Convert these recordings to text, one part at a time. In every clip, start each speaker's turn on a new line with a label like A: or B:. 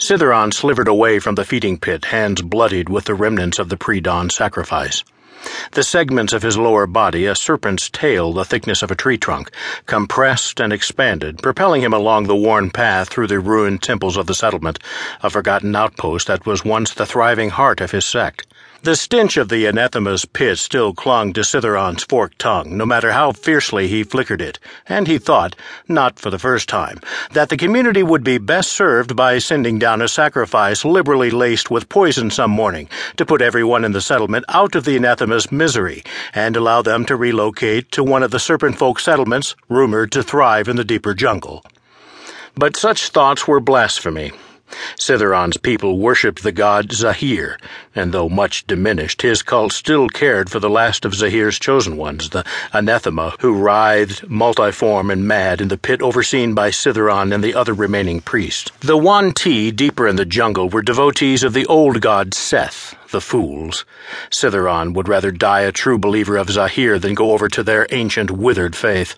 A: Citheron slivered away from the feeding pit, hands bloodied with the remnants of the pre-dawn sacrifice. The segments of his lower body, a serpent's tail the thickness of a tree trunk, compressed and expanded, propelling him along the worn path through the ruined temples of the settlement, a forgotten outpost that was once the thriving heart of his sect. The stench of the anathema's pit still clung to Citheron's forked tongue, no matter how fiercely he flickered it, and he thought, not for the first time, that the community would be best served by sending down a sacrifice liberally laced with poison some morning to put everyone in the settlement out of the misery and allow them to relocate to one of the serpent folk settlements rumored to thrive in the deeper jungle. But such thoughts were blasphemy. Citheron's people worshipped the god Zehir, and though much diminished, his cult still cared for the last of Zehir's chosen ones, the anathema, who writhed, multiform and mad, in the pit overseen by Citheron and the other remaining priests. The yuan-ti, deeper in the jungle, were devotees of the old god Sseth, the fools. Citheron would rather die a true believer of Zehir than go over to their ancient withered faith.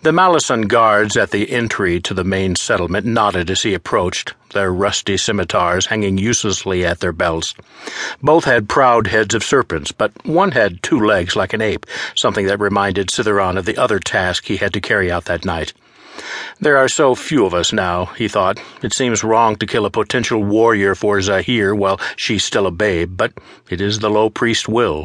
A: The Malison guards at the entry to the main settlement nodded as he approached, their rusty scimitars hanging uselessly at their belts. Both had proud heads of serpents, but one had two legs like an ape, something that reminded Citheron of the other task he had to carry out that night. There are so few of us now, he thought. It seems wrong to kill a potential warrior for Zehir while she's still a babe, but it is the low priest's will.